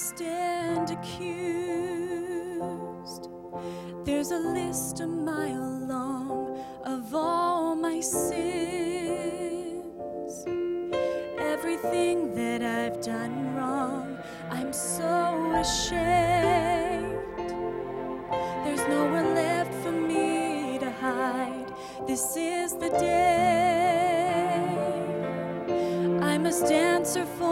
Stand accused. There's a list a mile long of all my sins. Everything that I've done wrong, I'm so ashamed. There's nowhere left for me to hide. This is the day. I must answer for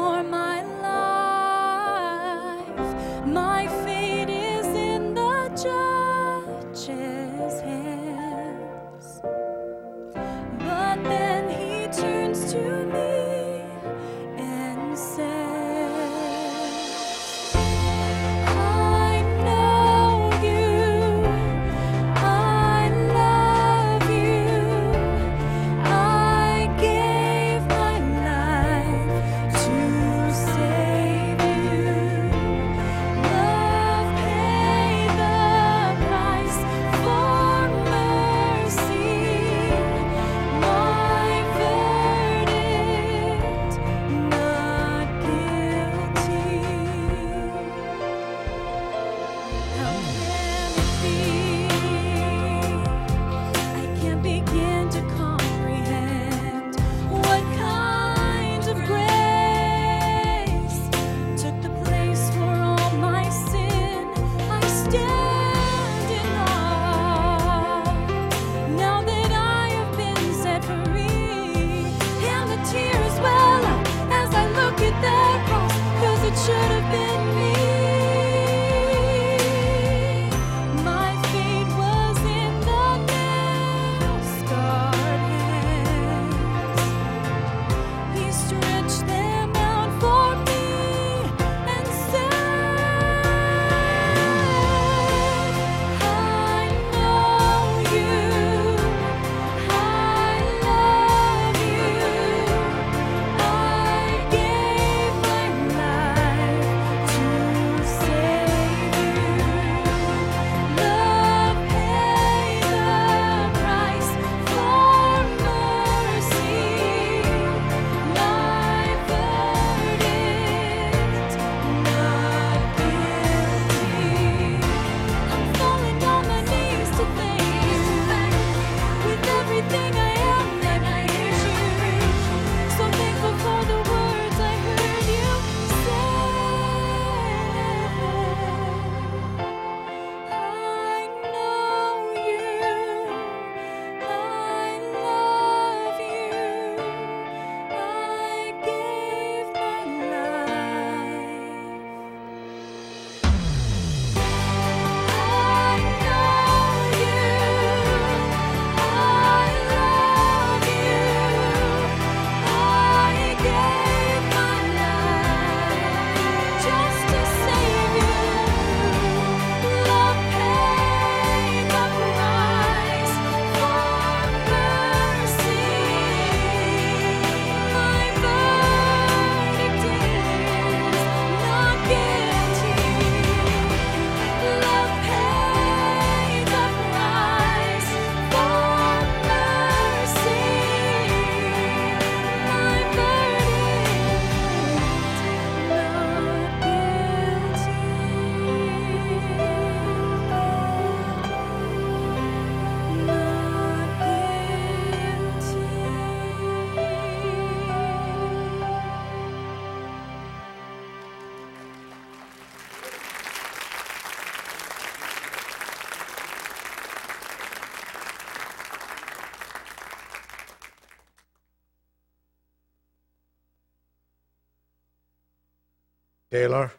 Taylor,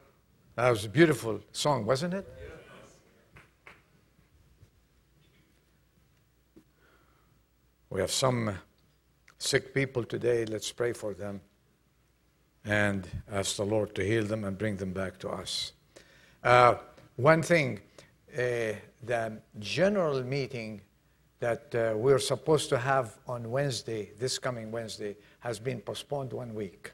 that was a beautiful song, wasn't it? We have some sick people today. Let's pray for them and ask the Lord to heal them and bring them back to us. Uh, one thing, uh, the general meeting that uh, we're supposed to have on Wednesday, this coming Wednesday, has been postponed one week.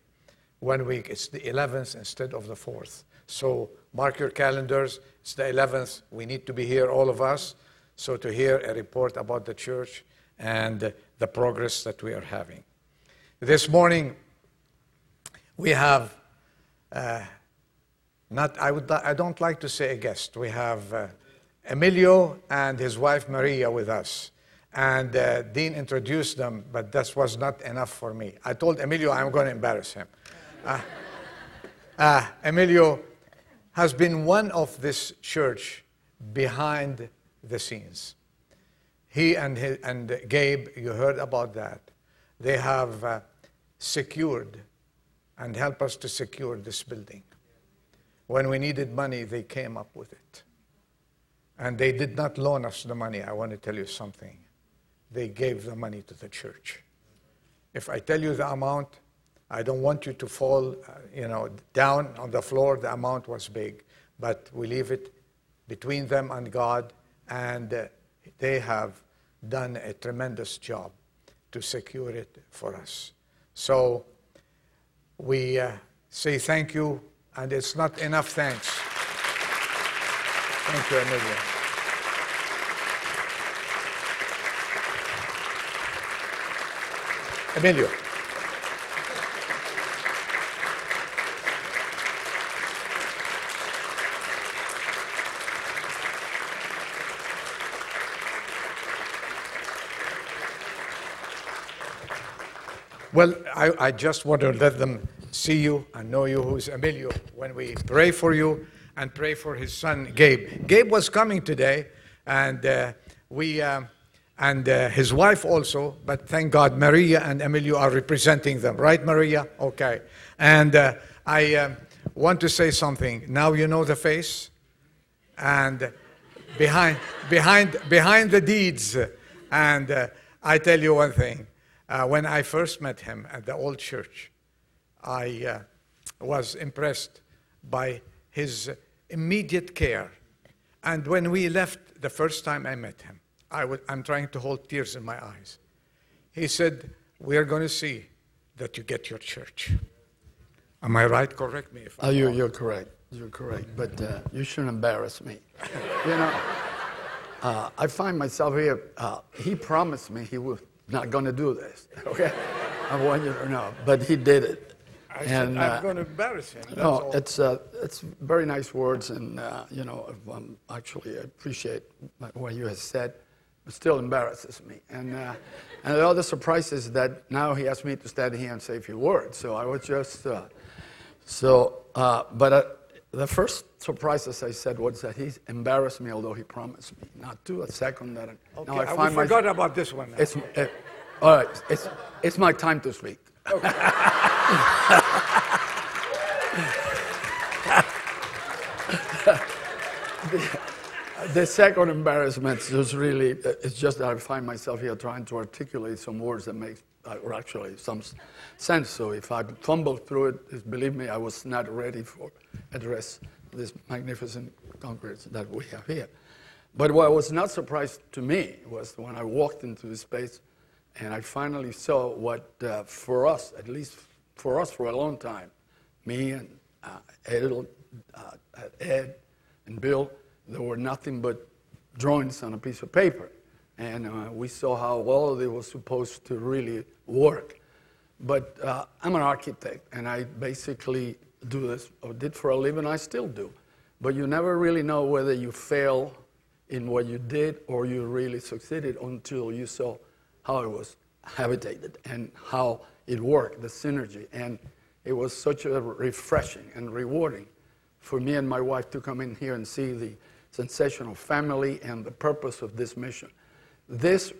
One week, it's the 11th instead of the 4th. So mark your calendars, it's the 11th. We need to be here, all of us, so to hear a report about the church and the progress that we are having. This morning, we have uh, not, I, would, I don't like to say a guest. We have uh, Emilio and his wife Maria with us. And uh, Dean introduced them, but that was not enough for me. I told Emilio I'm going to embarrass him. Uh, uh, Emilio has been one of this church behind the scenes. He and, his, and Gabe, you heard about that. They have uh, secured and helped us to secure this building. When we needed money, they came up with it. And they did not loan us the money. I want to tell you something. They gave the money to the church. If I tell you the amount, I don't want you to fall, uh, you know, down on the floor. The amount was big, but we leave it between them and God, and uh, they have done a tremendous job to secure it for us. So we uh, say thank you, and it's not enough thanks. Thank you, Emilio. Emilio. Well, I, I, just want to let them see you and know you who's Emilio when we pray for you and pray for his son Gabe. Gabe was coming today, and uh, we um, and uh, his wife also. But thank God, Maria and Emilio are representing them, right, Maria? Okay. And uh, I um, want to say something. Now you know the face, and behind behind behind the deeds. And uh, I tell you one thing. Uh, when I first met him at the old church, I uh, was impressed by his immediate care. And when we left the first time I met him, I w- I'm trying to hold tears in my eyes. He said, We are going to see that you get your church. Am I right? Correct me if I'm oh, you're, wrong. you're correct. You're correct. But uh, you shouldn't embarrass me. you know, uh, I find myself here. Uh, he promised me he was not going to do this. Okay? I want you to know. But he did it. I said, And, I'm uh, going to embarrass him. That's No, all. it's uh, it's very nice words, and uh, you know, um, actually, I appreciate what you have said. But still embarrasses me, and uh, and the other surprise is that now he asked me to stand here and say a few words. So I was just uh, so, uh, but uh, the first surprise, as I said, was that he embarrassed me, although he promised me not to. A second that okay, now I I find my- forgot about this one. now. it's uh, all right. It's it's my time to speak. The second embarrassment is really, it's just that I find myself here trying to articulate some words that make, or actually some sense. So if I fumble through it, believe me, I was not ready for address this magnificent Congress that we have here. But what was not surprised to me was when I walked into this space and I finally saw what, uh, for us, at least for us for a long time, me and uh, Ed, uh, Ed and Bill, there were nothing but drawings on a piece of paper. And uh, we saw how of it was supposed to really work. But uh, I'm an architect, and I basically do this, or did for a living, I still do. But you never really know whether you fail in what you did or you really succeeded until you saw how it was habitated and how it worked, the synergy. And it was such a refreshing and rewarding for me and my wife to come in here and see the sensational family and the purpose of this mission. This,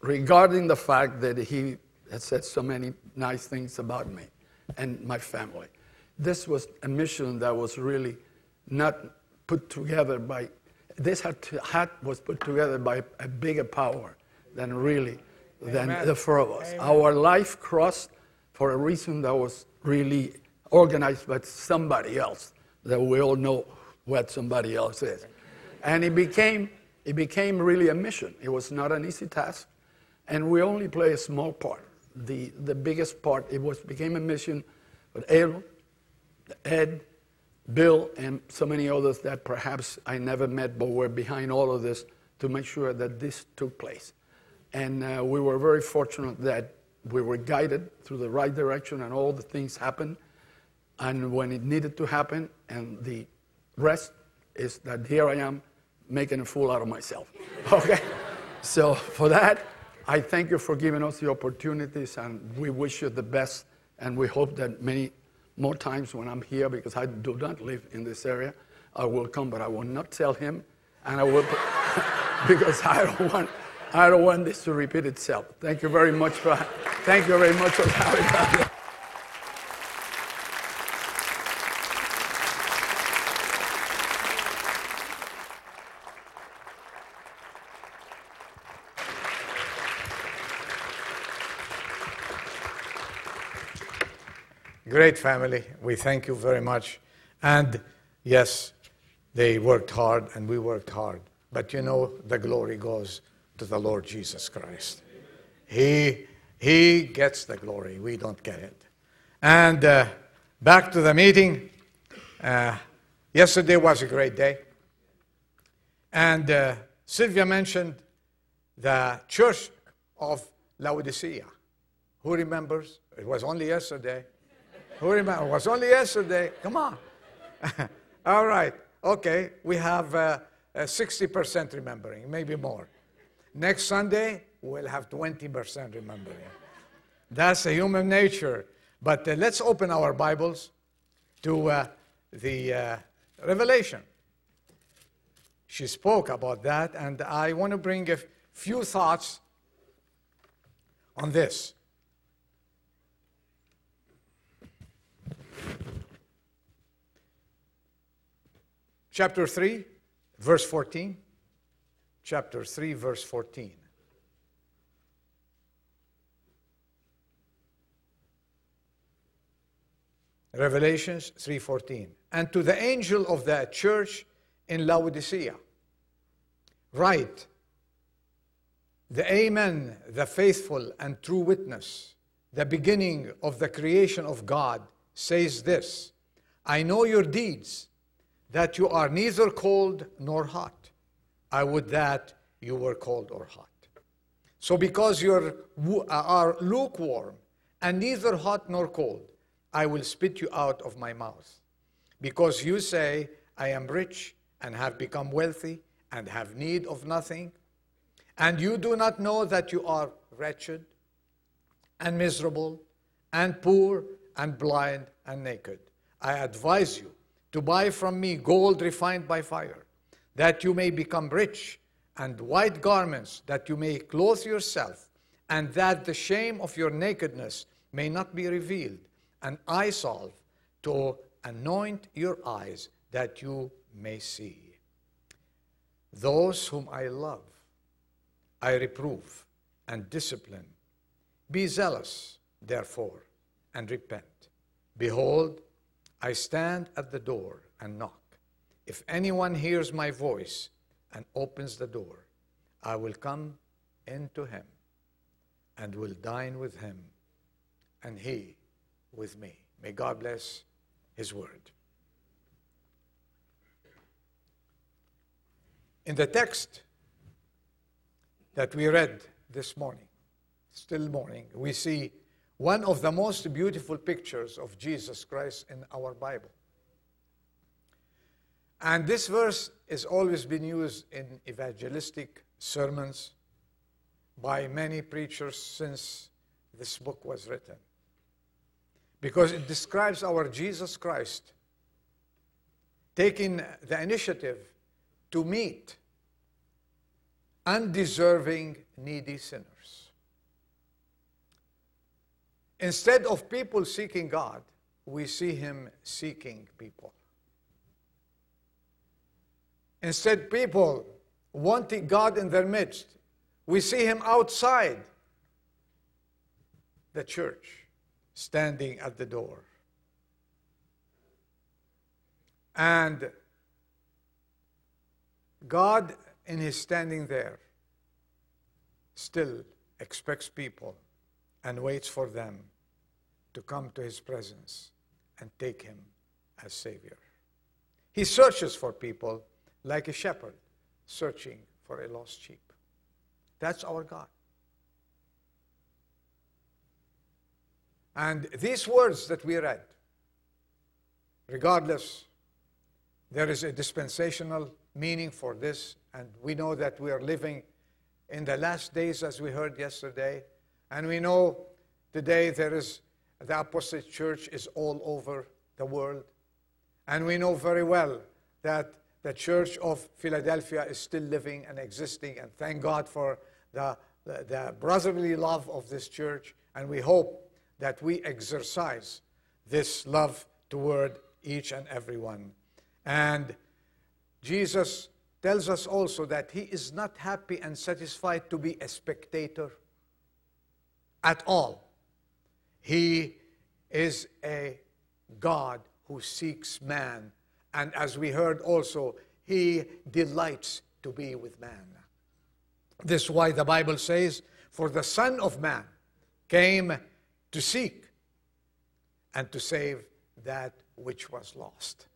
regarding the fact that he had said so many nice things about me and my family, this was a mission that was really not put together by, this had, to, had was put together by a bigger power than really, than the four of us. Amen. Our life crossed for a reason that was really organized by somebody else, that we all know what somebody else is. And it became, it became really a mission. It was not an easy task, and we only play a small part. The, the biggest part, it was, became a mission with Ed, Bill, and so many others that perhaps I never met, but were behind all of this to make sure that this took place. And uh, we were very fortunate that we were guided through the right direction and all the things happened. And when it needed to happen, and the rest is that here I am making a fool out of myself. Okay? so for that, I thank you for giving us the opportunities and we wish you the best and we hope that many more times when I'm here, because I do not live in this area, I will come, but I will not tell him and I will, because I don't want, I don't want this to repeat itself. Thank you very much for, thank you very much for having me. Great family. We thank you very much. And yes, they worked hard and we worked hard. But you know, the glory goes to the Lord Jesus Christ. He, he gets the glory. We don't get it. And uh, back to the meeting. Uh, yesterday was a great day. And uh, Sylvia mentioned the church of Laodicea. Who remembers? It was only yesterday. Who remember? It was only yesterday. Come on. All right. Okay. We have uh, uh, 60% remembering, maybe more. Next Sunday, we'll have 20% remembering. That's a human nature. But uh, let's open our Bibles to uh, the uh, Revelation. She spoke about that, and I want to bring a few thoughts on this. Chapter 3, verse 14. Chapter 3, verse 14. Revelations 3:14. And to the angel of the church in Laodicea, write, the Amen, the faithful and true witness, the beginning of the creation of God, says this I know your deeds, that you are neither cold nor hot. I would that you were cold or hot. So, because you uh, are lukewarm and neither hot nor cold, I will spit you out of my mouth. Because you say, I am rich and have become wealthy and have need of nothing, and you do not know that you are wretched and miserable and poor and blind and naked. I advise you to buy from me gold refined by fire, that you may become rich, and white garments, that you may clothe yourself, and that the shame of your nakedness may not be revealed, and eye salve to anoint your eyes, that you may see. Those whom I love, I reprove and discipline. Be zealous, therefore, and repent. Behold, I stand at the door and knock. If anyone hears my voice and opens the door, I will come into him and will dine with him and he with me. May God bless his word. In the text that we read this morning, still morning, we see one of the most beautiful pictures of Jesus Christ in our Bible. And this verse has always been used in evangelistic sermons by many preachers since this book was written. Because it describes our Jesus Christ taking the initiative to meet undeserving, needy sinners. Instead of people seeking God, we see him seeking people. Instead, people wanting God in their midst, we see him outside the church, standing at the door. And God, in his standing there, still expects people and waits for them to come to his presence and take him as Savior. He searches for people like a shepherd searching for a lost sheep. That's our God. And these words that we read, regardless there is a dispensational meaning for this, and we know that we are living in the last days, as we heard yesterday, and we know today there is the Apostolic Church is all over the world, and we know very well that the Church of Philadelphia is still living and existing, and thank God for the, the, the brotherly love of this church, and we hope that we exercise this love toward each and every one. And Jesus tells us also that he is not happy and satisfied to be a spectator at all. He is a God who seeks man. And as we heard also, he delights to be with man. This is why the Bible says, For the Son of Man came to seek and to save that which was lost.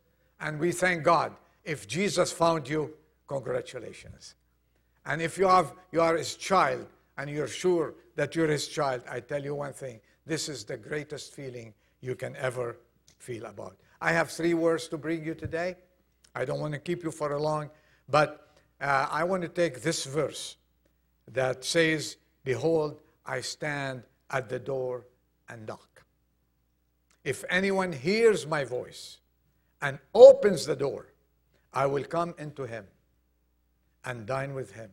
And we thank God. If Jesus found you, congratulations. And if you, have, you are his child and you're sure that you're his child, I tell you one thing this is the greatest feeling you can ever feel about. I have three words to bring you today. I don't want to keep you for long, but uh, I want to take this verse that says, Behold, I stand at the door and knock. If anyone hears my voice and opens the door, I will come into him and dine with him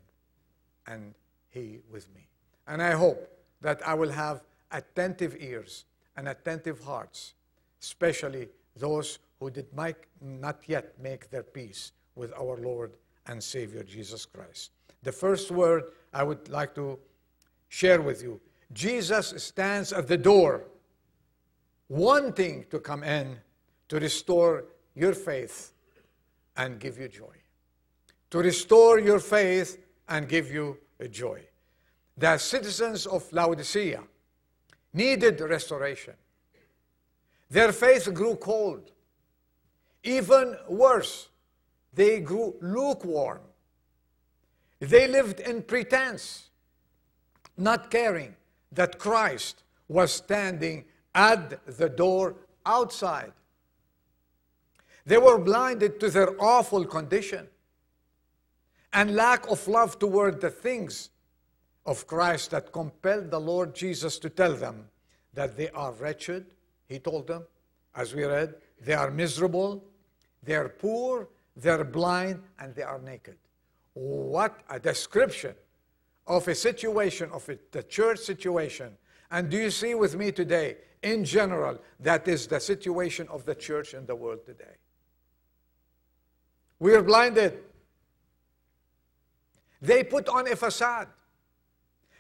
and he with me. And I hope that I will have attentive ears and attentive hearts, especially those who did not yet make their peace with our Lord and Savior Jesus Christ. The first word I would like to share with you Jesus stands at the door, wanting to come in to restore your faith and give you joy. To restore your faith and give you joy. The citizens of Laodicea needed restoration. Their faith grew cold. Even worse, they grew lukewarm. They lived in pretense, not caring that Christ was standing at the door outside. They were blinded to their awful condition and lack of love toward the things of Christ that compelled the Lord Jesus to tell them that they are wretched. He told them, as we read, they are miserable, they are poor, they are blind, and they are naked. What a description of a situation, of a, the church situation. And do you see with me today, in general, that is the situation of the church in the world today? We are blinded. They put on a facade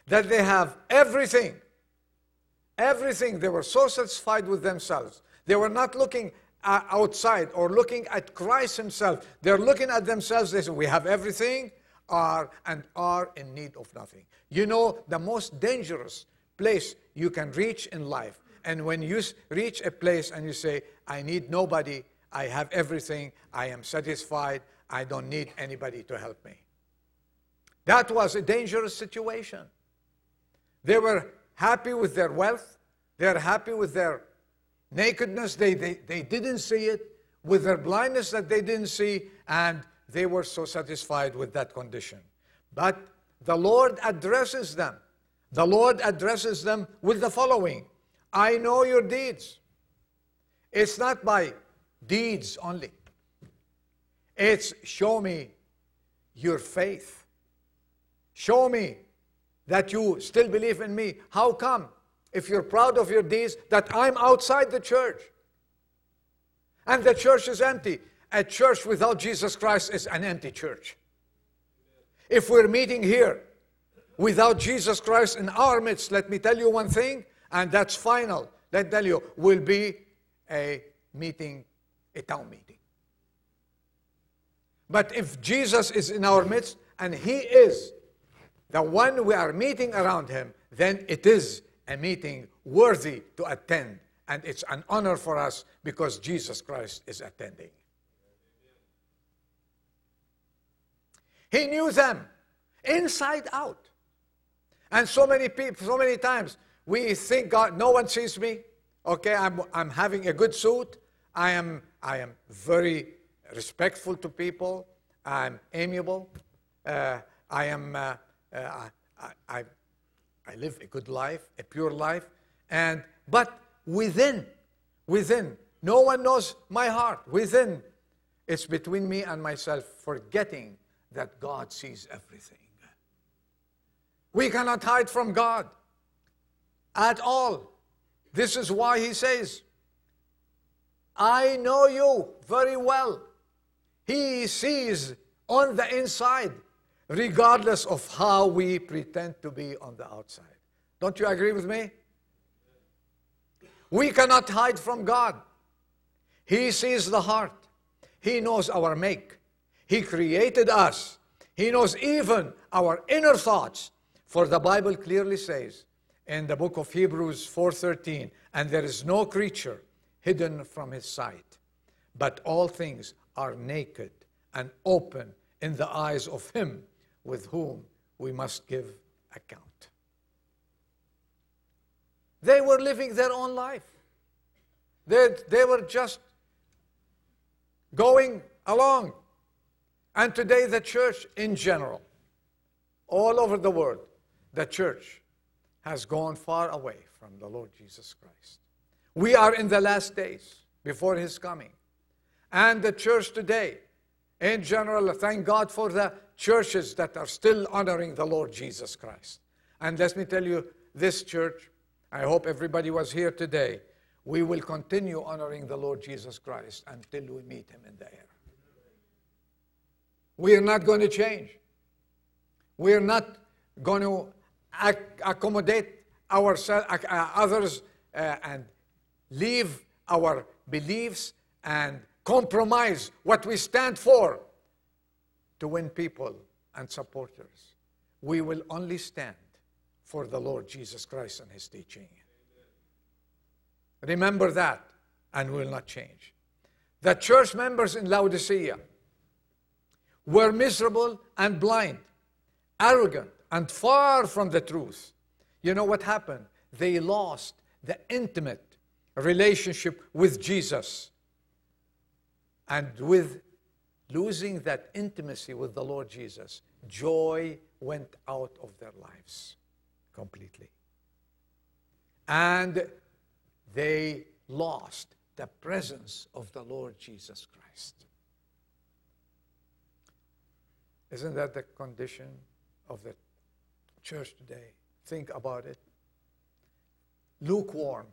that they have everything. Everything. They were so satisfied with themselves. They were not looking outside or looking at Christ Himself. They're looking at themselves. They say, We have everything, are and are in need of nothing. You know, the most dangerous place you can reach in life. And when you reach a place and you say, I need nobody, I have everything, I am satisfied, I don't need anybody to help me. That was a dangerous situation. They were happy with their wealth, they are happy with their nakedness, they, they, they didn't see it, with their blindness that they didn't see, and they were so satisfied with that condition. But the Lord addresses them. The Lord addresses them with the following I know your deeds. It's not by deeds only, it's show me your faith. Show me that you still believe in me. How come, if you're proud of your deeds, that I'm outside the church and the church is empty? A church without Jesus Christ is an empty church. If we're meeting here without Jesus Christ in our midst, let me tell you one thing, and that's final. Let me tell you, will be a meeting, a town meeting. But if Jesus is in our midst and He is the one we are meeting around Him, then it is a meeting worthy to attend. And it's an honor for us because Jesus Christ is attending. He knew them inside out. And so many people, so many times, we think God, no one sees me. Okay, I'm, I'm having a good suit. I am, I am very respectful to people. I'm amiable. Uh, I am. Uh, Uh, I, I, I live a good life, a pure life, and but within, within, no one knows my heart. Within, it's between me and myself, forgetting that God sees everything. We cannot hide from God at all. This is why He says, I know you very well. He sees on the inside, regardless of how we pretend to be on the outside. Don't you agree with me? We cannot hide from God. He sees the heart. He knows our make. He created us. He knows even our inner thoughts. For the Bible clearly says in the book of Hebrews 4:13, and there is no creature hidden from his sight, but all things are naked and open in the eyes of him with whom we must give account. They were living their own life. They, they were just going along. And today, the church in general, all over the world, the church has gone far away from the Lord Jesus Christ. We are in the last days before His coming. And the church today, in general, thank God for the churches that are still honoring the Lord Jesus Christ. And let me tell you, this church, I hope everybody was here today, we will continue honoring the Lord Jesus Christ until we meet Him in the air. We are not going to change. We are not going to ac- accommodate ourselves, uh, others, uh, and leave our beliefs and compromise what we stand for to win people and supporters. We will only stand for the Lord Jesus Christ and His teaching. Remember that, and will not change. The church members in Laodicea were miserable and blind, arrogant, and far from the truth. You know what happened? They lost the intimate relationship with Jesus. And with losing that intimacy with the Lord Jesus, joy went out of their lives completely. And they lost the presence of the Lord Jesus Christ. Isn't that the condition of the church today? Think about it. Lukewarm.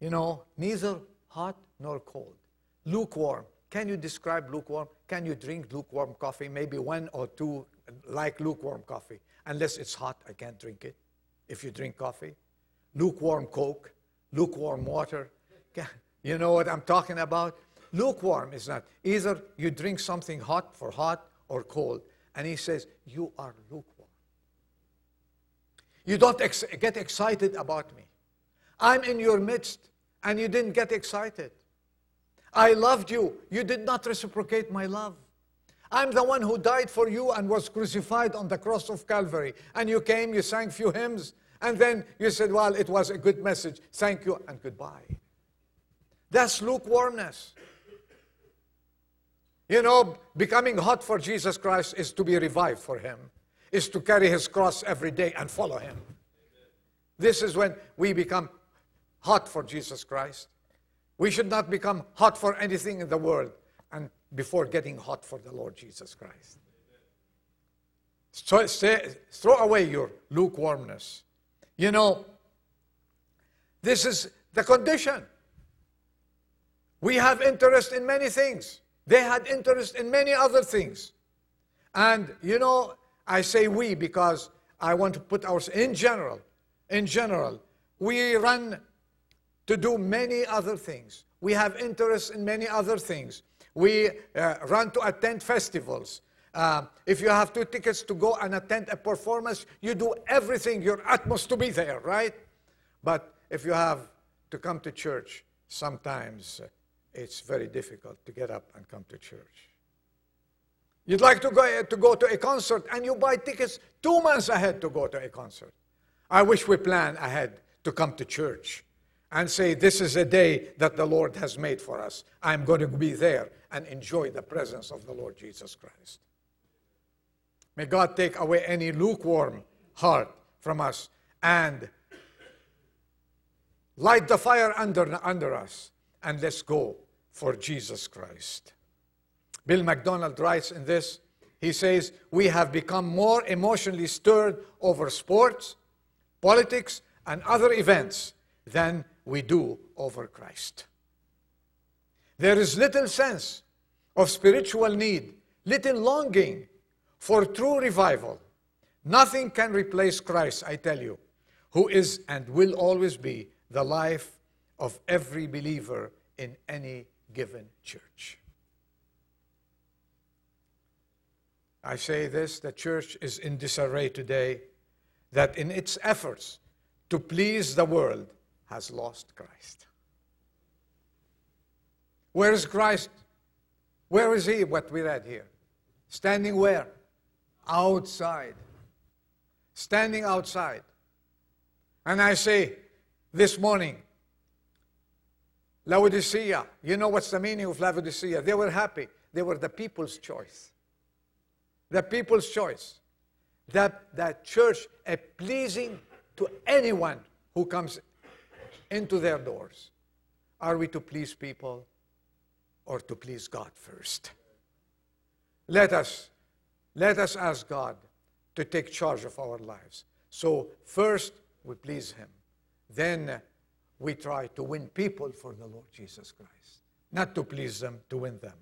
You know, neither hot nor cold. Lukewarm. Can you describe lukewarm? Can you drink lukewarm coffee? Maybe one or two like lukewarm coffee. Unless it's hot, I can't drink it. If you drink coffee, lukewarm Coke, lukewarm water. You know what I'm talking about? Lukewarm is not. Either you drink something hot for hot or cold. And he says, You are lukewarm. You don't ex- get excited about me. I'm in your midst, and you didn't get excited. I loved you. You did not reciprocate my love. I'm the one who died for you and was crucified on the cross of Calvary. And you came, you sang a few hymns, and then you said, Well, it was a good message. Thank you, and goodbye. That's lukewarmness. You know, becoming hot for Jesus Christ is to be revived for Him, is to carry His cross every day and follow Him. This is when we become hot for Jesus Christ. We should not become hot for anything in the world and before getting hot for the Lord Jesus Christ. So throw away your lukewarmness. You know, this is the condition. We have interest in many things. They had interest in many other things. And, you know, I say we because I want to put ours in general. In general, we run to do many other things. We have interest in many other things. We uh, run to attend festivals. Uh, if you have two tickets to go and attend a performance, you do everything, your utmost to be there, right? But if you have to come to church, sometimes uh, it's very difficult to get up and come to church. You'd like to go, to go to a concert and you buy tickets two months ahead to go to a concert. I wish we plan ahead to come to church and say, This is a day that the Lord has made for us. I'm going to be there and enjoy the presence of the Lord Jesus Christ. May God take away any lukewarm heart from us and light the fire under, under us and let's go for Jesus Christ. Bill MacDonald writes in this, he says, We have become more emotionally stirred over sports, politics, and other events than we do over Christ. There is little sense of spiritual need, little longing for true revival. Nothing can replace Christ, I tell you, who is and will always be the life of every believer in any given church. I say this the church is in disarray today, that in its efforts to please the world has lost Christ. Where is Christ? Where is He, what we read here? Standing where? Outside. Standing outside. And I say this morning, Laodicea, you know what's the meaning of Laodicea? They were happy. They were the people's choice. The people's choice. That, that church, a pleasing to anyone who comes into their doors. Are we to please people or to please God first? Let us, let us ask God to take charge of our lives. So first we please Him. Then we try to win people for the Lord Jesus Christ. Not to please them, to win them.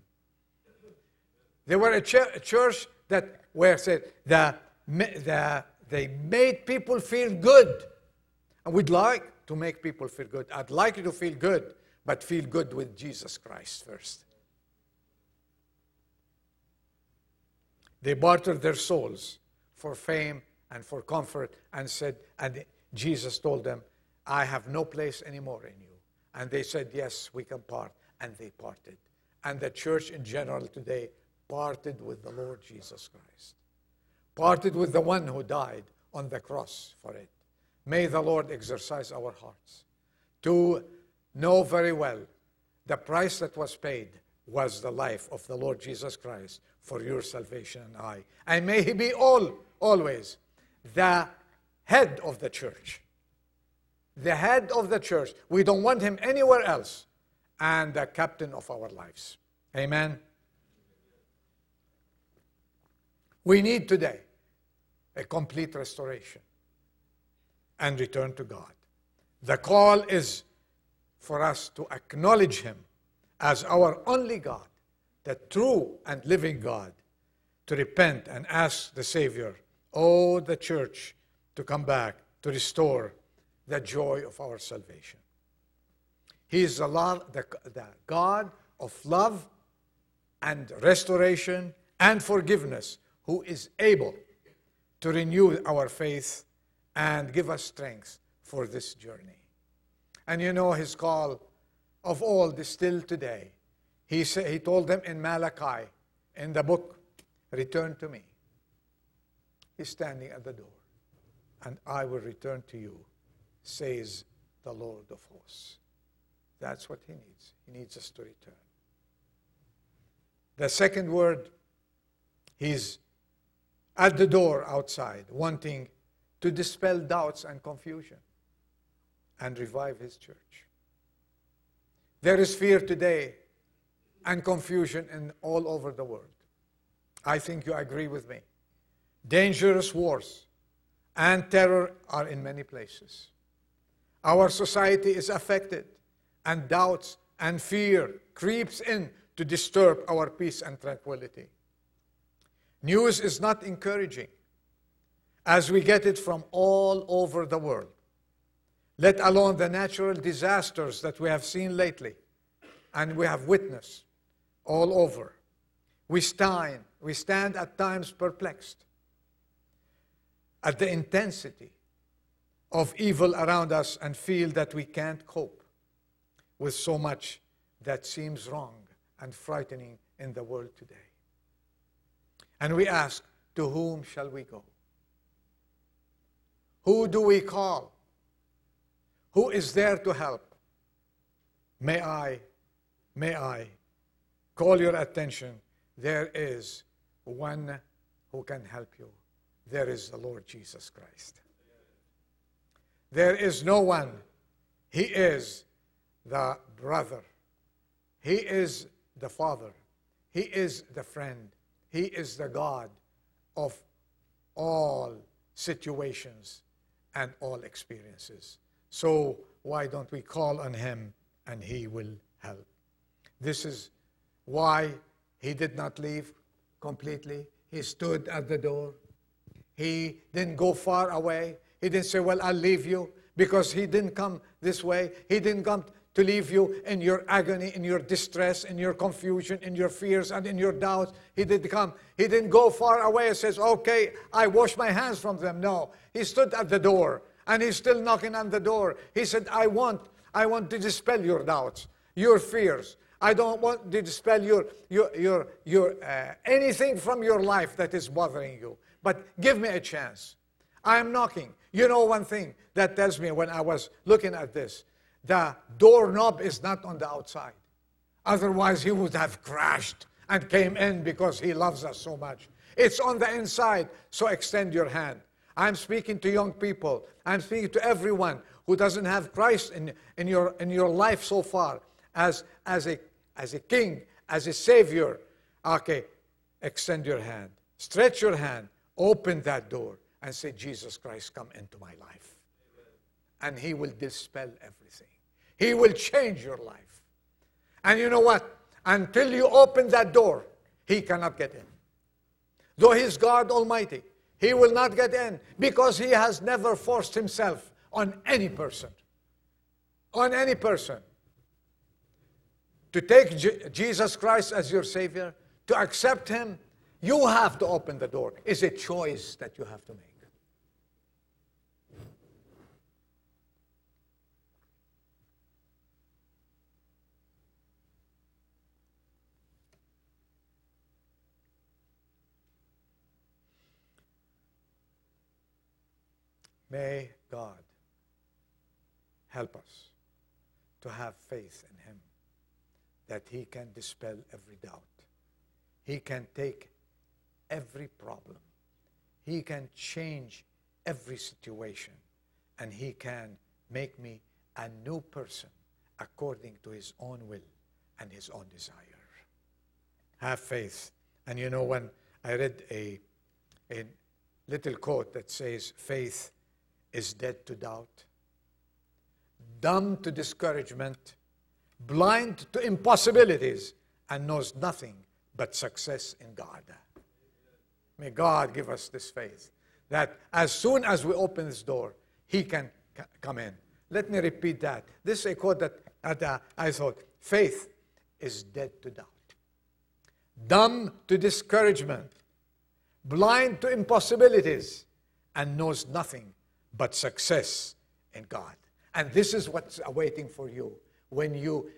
There were a, ch- a church that where said the, the, they made people feel good. And we'd like to make people feel good. I'd like you to feel good, but feel good with Jesus Christ first. They bartered their souls for fame and for comfort and said, and Jesus told them, I have no place anymore in you. And they said, Yes, we can part. And they parted. And the church in general today parted with the Lord Jesus Christ, parted with the one who died on the cross for it. May the Lord exercise our hearts to know very well the price that was paid was the life of the Lord Jesus Christ for your salvation and I. And may He be all, always the head of the church. The head of the church. We don't want Him anywhere else. And the captain of our lives. Amen. We need today a complete restoration and return to God. The call is for us to acknowledge Him as our only God, the true and living God, to repent and ask the Savior, oh, the church, to come back to restore the joy of our salvation. He is the, the, the God of love and restoration and forgiveness who is able to renew our faith and give us strength for this journey. And you know his call of all is still today. He, say, he told them in Malachi, in the book, Return to me. He's standing at the door, and I will return to you, says the Lord of hosts. That's what he needs. He needs us to return. The second word, he's at the door outside, wanting to dispel doubts and confusion and revive his church. There is fear today and confusion in all over the world. I think you agree with me. Dangerous wars and terror are in many places. Our society is affected, and doubts and fear creeps in to disturb our peace and tranquility. News is not encouraging as we get it from all over the world, let alone the natural disasters that we have seen lately and we have witnessed all over. We stand, we stand at times perplexed at the intensity of evil around us and feel that we can't cope with so much that seems wrong and frightening in the world today. And we ask, to whom shall we go? Who do we call? Who is there to help? May I, may I call your attention. There is one who can help you. There is the Lord Jesus Christ. There is no one. He is the brother. He is the father. He is the friend. He is the God of all situations and all experiences. So, why don't we call on him and he will help? This is why he did not leave completely. He stood at the door. He didn't go far away. He didn't say, Well, I'll leave you because he didn't come this way. He didn't come to leave you in your agony, in your distress, in your confusion, in your fears, and in your doubts. He didn't come. He didn't go far away and says, Okay, I wash my hands from them. No. He stood at the door and he's still knocking on the door. He said, I want, I want to dispel your doubts, your fears. I don't want to dispel your, your, your, your uh, anything from your life that is bothering you. But give me a chance. I am knocking. You know one thing that tells me when I was looking at this, the doorknob is not on the outside. Otherwise, he would have crashed and came in because he loves us so much. It's on the inside, so extend your hand. I'm speaking to young people. I'm speaking to everyone who doesn't have Christ in, in, your, in your life so far as, as, a, as a king, as a savior. Okay, extend your hand. Stretch your hand. Open that door and say, Jesus Christ, come into my life. And he will dispel everything. He will change your life. And you know what? Until you open that door, he cannot get in. Though he's God Almighty, he will not get in because he has never forced himself on any person. On any person. To take Jesus Christ as your Savior, to accept Him, you have to open the door. It's a choice that you have to make. May God help us to have faith in Him that He can dispel every doubt. He can take every problem. He can change every situation. And He can make me a new person according to His own will and His own desire. Have faith. And you know, when I read a, a little quote that says, faith is dead to doubt, dumb to discouragement, blind to impossibilities, and knows nothing but success in God. May God give us this faith that as soon as we open this door, He can c- come in. Let me repeat that. This is a quote that, that uh, I thought faith is dead to doubt, dumb to discouragement, blind to impossibilities, and knows nothing but success in God. And this is what's awaiting for you when you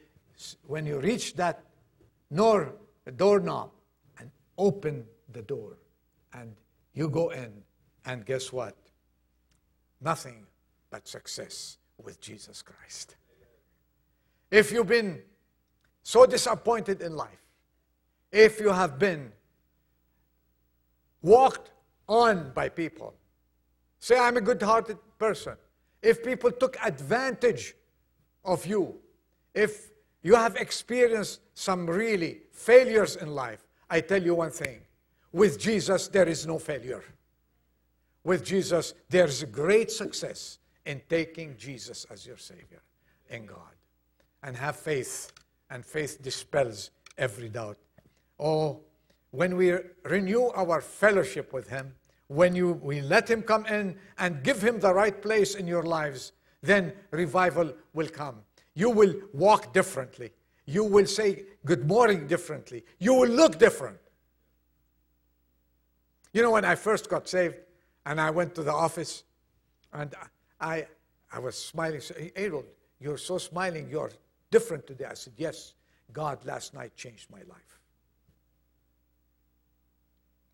when you reach that door, doorknob and open the door and you go in and guess what? Nothing but success with Jesus Christ. If you've been so disappointed in life, if you have been walked on by people, Say, I'm a good hearted person. If people took advantage of you, if you have experienced some really failures in life, I tell you one thing with Jesus, there is no failure. With Jesus, there's great success in taking Jesus as your Savior in God. And have faith, and faith dispels every doubt. Oh, when we renew our fellowship with Him, when you we let him come in and give him the right place in your lives then revival will come. You will walk differently. You will say good morning differently. You will look different. You know when i first got saved and i went to the office and i i was smiling Harold, you're so smiling. You're different today. I said yes god last night changed my life.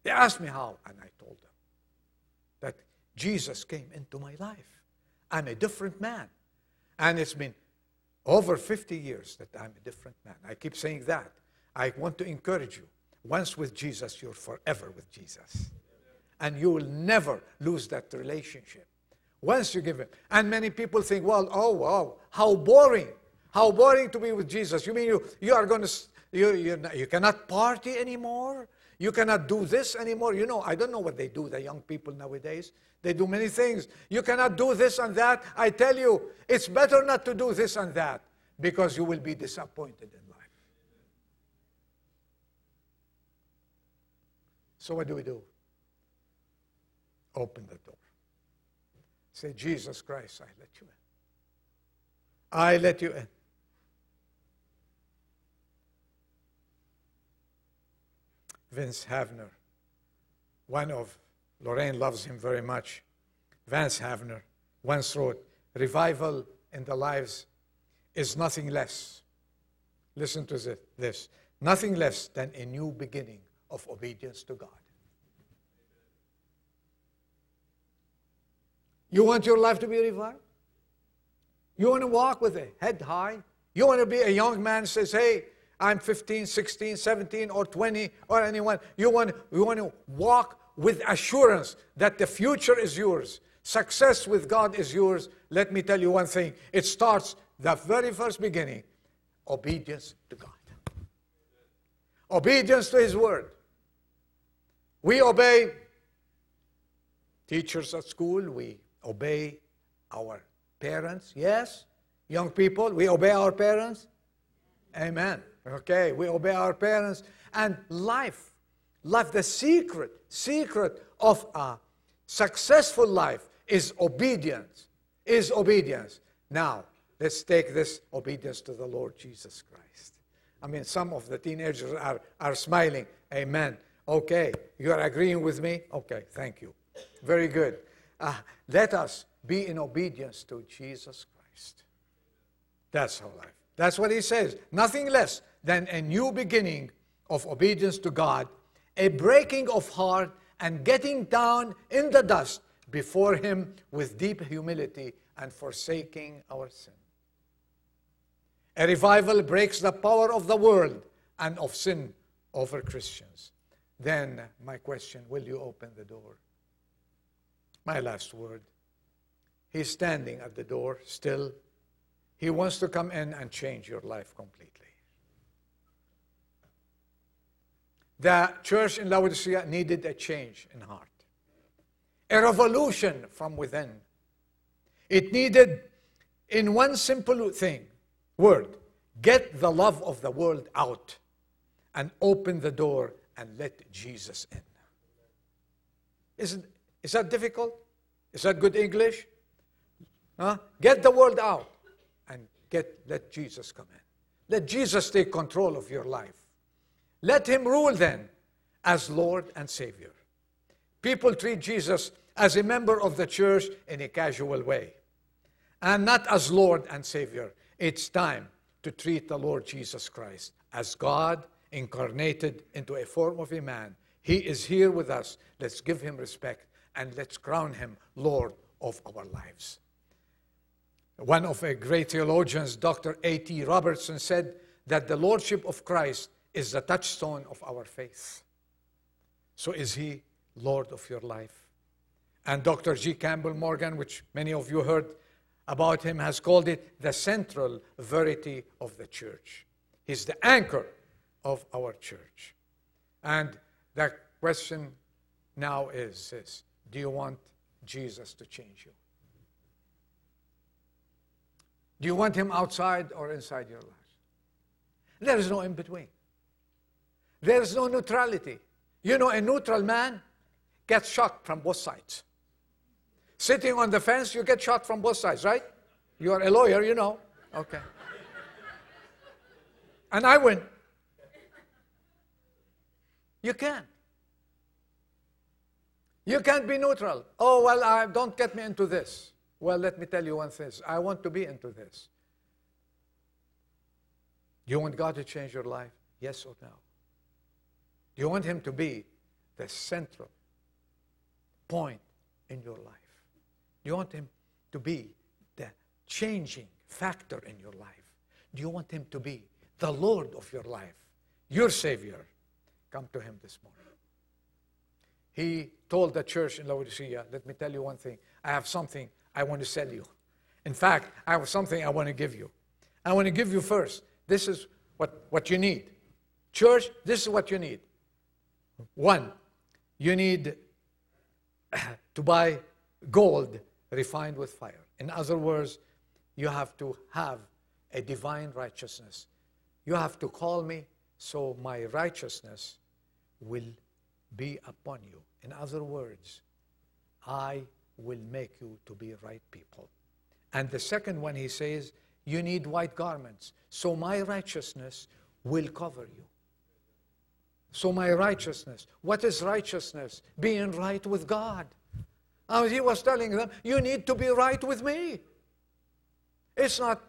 They asked me how and i told them Jesus came into my life. I'm a different man. And it's been over 50 years that I'm a different man. I keep saying that. I want to encourage you. Once with Jesus, you're forever with Jesus. And you will never lose that relationship. Once you give Him. And many people think, well, oh, wow, how boring. How boring to be with Jesus. You mean you, you are going to, you, you, you cannot party anymore? You cannot do this anymore. You know, I don't know what they do, the young people nowadays. They do many things. You cannot do this and that. I tell you, it's better not to do this and that because you will be disappointed in life. So, what do we do? Open the door. Say, Jesus Christ, I let you in. I let you in. Vance Havner, one of Lorraine loves him very much. Vance Havner once wrote, Revival in the lives is nothing less. Listen to this nothing less than a new beginning of obedience to God. You want your life to be revived? You want to walk with a head high? You want to be a young man says, hey, I'm 15, 16, 17, or 20, or anyone. You want, you want to walk with assurance that the future is yours. Success with God is yours. Let me tell you one thing. It starts the very first beginning obedience to God, obedience to His Word. We obey teachers at school, we obey our parents, yes? Young people, we obey our parents? Amen. Okay, we obey our parents. And life, life, the secret, secret of a successful life is obedience. Is obedience. Now, let's take this obedience to the Lord Jesus Christ. I mean, some of the teenagers are, are smiling. Amen. Okay, you are agreeing with me? Okay, thank you. Very good. Uh, let us be in obedience to Jesus Christ. That's our life. That's what he says. Nothing less than a new beginning of obedience to God, a breaking of heart, and getting down in the dust before Him with deep humility and forsaking our sin. A revival breaks the power of the world and of sin over Christians. Then, my question will you open the door? My last word. He's standing at the door still. He wants to come in and change your life completely. The church in Laodicea needed a change in heart, a revolution from within. It needed, in one simple thing, word, get the love of the world out and open the door and let Jesus in. Isn't, is that difficult? Is that good English? Huh? Get the world out get, let Jesus come in. Let Jesus take control of your life. Let him rule then as Lord and Savior. People treat Jesus as a member of the church in a casual way and not as Lord and Savior. It's time to treat the Lord Jesus Christ as God incarnated into a form of a man. He is here with us. Let's give him respect and let's crown him Lord of our lives. One of a great theologians, Dr. A.T. Robertson, said that the Lordship of Christ is the touchstone of our faith. So is he Lord of your life? And Dr. G. Campbell Morgan, which many of you heard about him, has called it the central verity of the church. He's the anchor of our church. And the question now is this Do you want Jesus to change you? Do you want him outside or inside your life? There is no in between. There is no neutrality. You know, a neutral man gets shot from both sides. Sitting on the fence, you get shot from both sides, right? You are a lawyer, you know. Okay. And I win. You can't. You can't be neutral. Oh, well, I, don't get me into this. Well, let me tell you one thing. I want to be into this. Do you want God to change your life? Yes or no? Do you want Him to be the central point in your life? Do you want Him to be the changing factor in your life? Do you want Him to be the Lord of your life? your Savior, come to Him this morning. He told the church in Laodicea, Let me tell you one thing. I have something I want to sell you. In fact, I have something I want to give you. I want to give you first. This is what, what you need. Church, this is what you need. One, you need to buy gold refined with fire. In other words, you have to have a divine righteousness. You have to call me so my righteousness will be upon you. In other words, I will make you to be right people. And the second one, he says, you need white garments. So my righteousness will cover you. So my righteousness. What is righteousness? Being right with God. As he was telling them, you need to be right with me. It's not,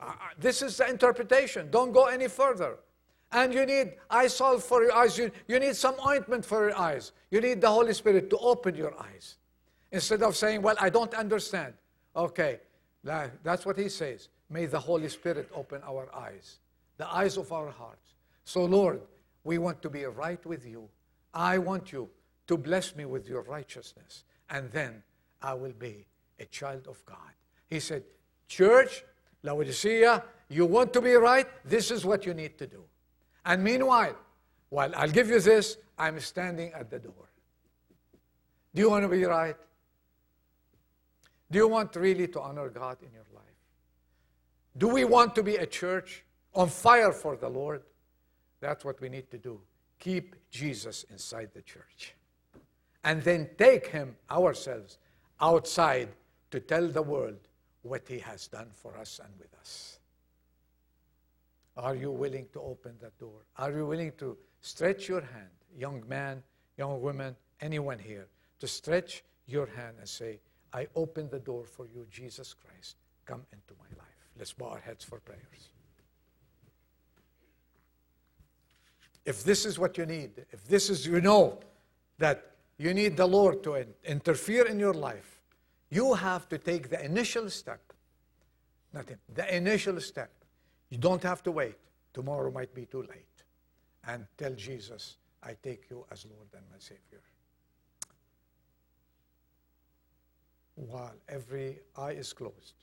uh, this is the interpretation. Don't go any further. And you need eye salve for your eyes. You, you need some ointment for your eyes. You need the Holy Spirit to open your eyes. Instead of saying, Well, I don't understand. Okay, that's what he says. May the Holy Spirit open our eyes, the eyes of our hearts. So, Lord, we want to be right with you. I want you to bless me with your righteousness, and then I will be a child of God. He said, Church, Laodicea, you want to be right? This is what you need to do. And meanwhile, while I'll give you this, I'm standing at the door. Do you want to be right? Do you want really to honor God in your life? Do we want to be a church on fire for the Lord? That's what we need to do. Keep Jesus inside the church. And then take him ourselves outside to tell the world what he has done for us and with us. Are you willing to open that door? Are you willing to stretch your hand, young man, young woman, anyone here, to stretch your hand and say, I open the door for you, Jesus Christ. Come into my life. Let's bow our heads for prayers. If this is what you need, if this is, you know that you need the Lord to in- interfere in your life, you have to take the initial step. Nothing. The initial step. You don't have to wait. Tomorrow might be too late. And tell Jesus, I take you as Lord and my Savior. While every eye is closed,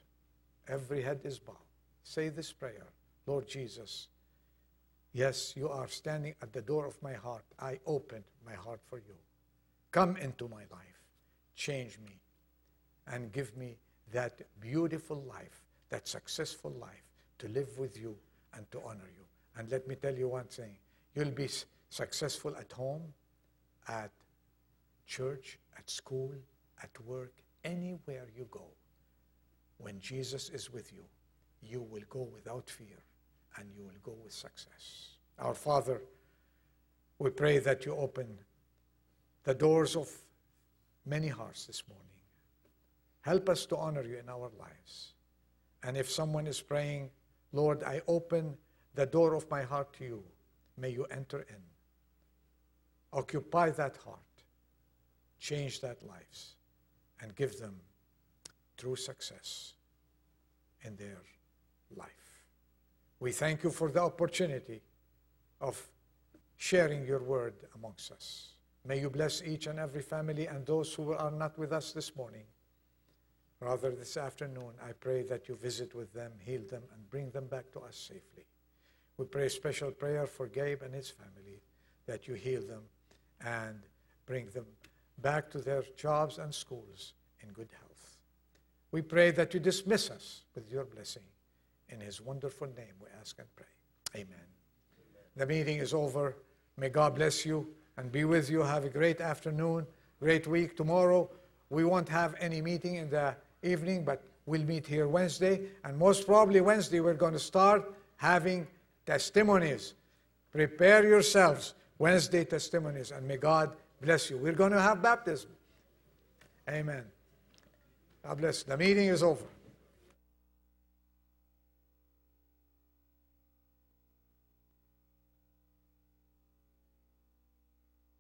every head is bowed, say this prayer Lord Jesus, yes, you are standing at the door of my heart. I open my heart for you. Come into my life, change me, and give me that beautiful life, that successful life to live with you and to honor you. And let me tell you one thing you'll be successful at home, at church, at school, at work, anywhere you go. When Jesus is with you, you will go without fear and you will go with success. Our Father, we pray that you open the doors of many hearts this morning. Help us to honor you in our lives. And if someone is praying, Lord, I open the door of my heart to you, may you enter in. Occupy that heart, change that lives, and give them true success in their life. We thank you for the opportunity of sharing your word amongst us. May you bless each and every family and those who are not with us this morning. Rather, this afternoon, I pray that you visit with them, heal them, and bring them back to us safely. We pray a special prayer for Gabe and his family that you heal them and bring them back to their jobs and schools in good health. We pray that you dismiss us with your blessing. In his wonderful name, we ask and pray. Amen. The meeting is over. May God bless you and be with you. Have a great afternoon, great week. Tomorrow, we won't have any meeting in the evening, but we'll meet here Wednesday. And most probably, Wednesday, we're going to start having testimonies. Prepare yourselves. Wednesday testimonies, and may God bless you. We're going to have baptism. Amen. God bless. The meeting is over.